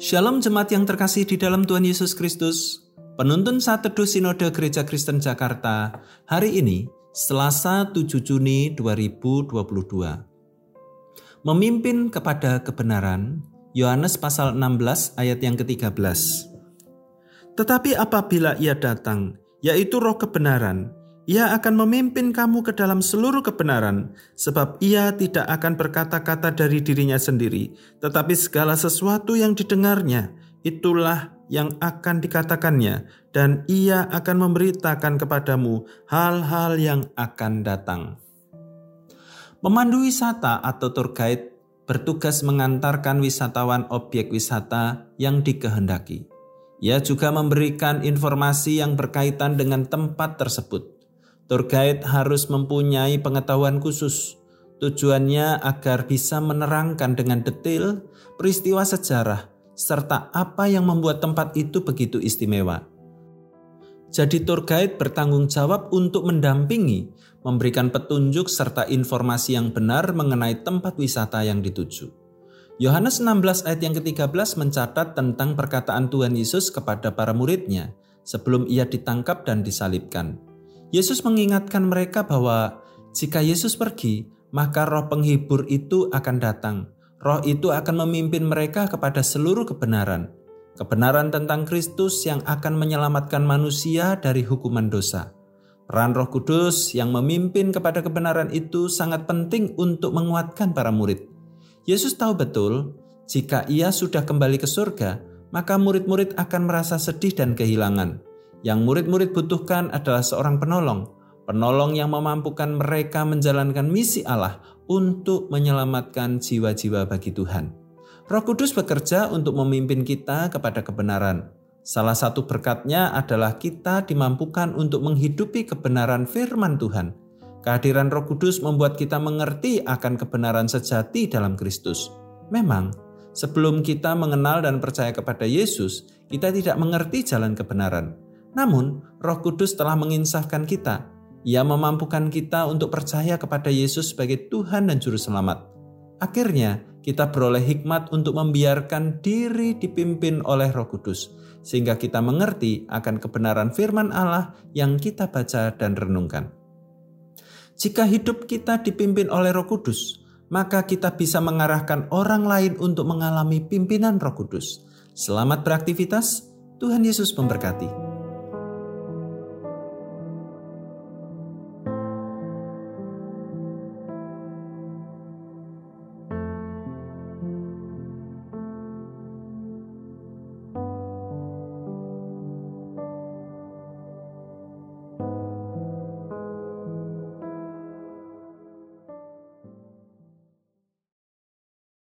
Shalom jemaat yang terkasih di dalam Tuhan Yesus Kristus. Penuntun saat teduh Sinode Gereja Kristen Jakarta hari ini Selasa 7 Juni 2022. Memimpin kepada kebenaran Yohanes pasal 16 ayat yang ke-13. Tetapi apabila ia datang, yaitu roh kebenaran, ia akan memimpin kamu ke dalam seluruh kebenaran, sebab ia tidak akan berkata-kata dari dirinya sendiri, tetapi segala sesuatu yang didengarnya, itulah yang akan dikatakannya, dan ia akan memberitakan kepadamu hal-hal yang akan datang. Pemandu wisata atau tour guide bertugas mengantarkan wisatawan objek wisata yang dikehendaki. Ia juga memberikan informasi yang berkaitan dengan tempat tersebut. Tour guide harus mempunyai pengetahuan khusus. Tujuannya agar bisa menerangkan dengan detail peristiwa sejarah serta apa yang membuat tempat itu begitu istimewa. Jadi tour guide bertanggung jawab untuk mendampingi, memberikan petunjuk serta informasi yang benar mengenai tempat wisata yang dituju. Yohanes 16 ayat yang ke-13 mencatat tentang perkataan Tuhan Yesus kepada para muridnya sebelum ia ditangkap dan disalibkan. Yesus mengingatkan mereka bahwa jika Yesus pergi, maka roh penghibur itu akan datang. Roh itu akan memimpin mereka kepada seluruh kebenaran. Kebenaran tentang Kristus yang akan menyelamatkan manusia dari hukuman dosa. Peran Roh Kudus yang memimpin kepada kebenaran itu sangat penting untuk menguatkan para murid. Yesus tahu betul, jika ia sudah kembali ke surga, maka murid-murid akan merasa sedih dan kehilangan. Yang murid-murid butuhkan adalah seorang penolong, penolong yang memampukan mereka menjalankan misi Allah untuk menyelamatkan jiwa-jiwa bagi Tuhan. Roh Kudus bekerja untuk memimpin kita kepada kebenaran. Salah satu berkatnya adalah kita dimampukan untuk menghidupi kebenaran firman Tuhan. Kehadiran Roh Kudus membuat kita mengerti akan kebenaran sejati dalam Kristus. Memang, sebelum kita mengenal dan percaya kepada Yesus, kita tidak mengerti jalan kebenaran. Namun, Roh Kudus telah menginsafkan kita. Ia memampukan kita untuk percaya kepada Yesus sebagai Tuhan dan Juru Selamat. Akhirnya, kita beroleh hikmat untuk membiarkan diri dipimpin oleh Roh Kudus, sehingga kita mengerti akan kebenaran firman Allah yang kita baca dan renungkan. Jika hidup kita dipimpin oleh Roh Kudus, maka kita bisa mengarahkan orang lain untuk mengalami pimpinan Roh Kudus. Selamat beraktivitas, Tuhan Yesus memberkati.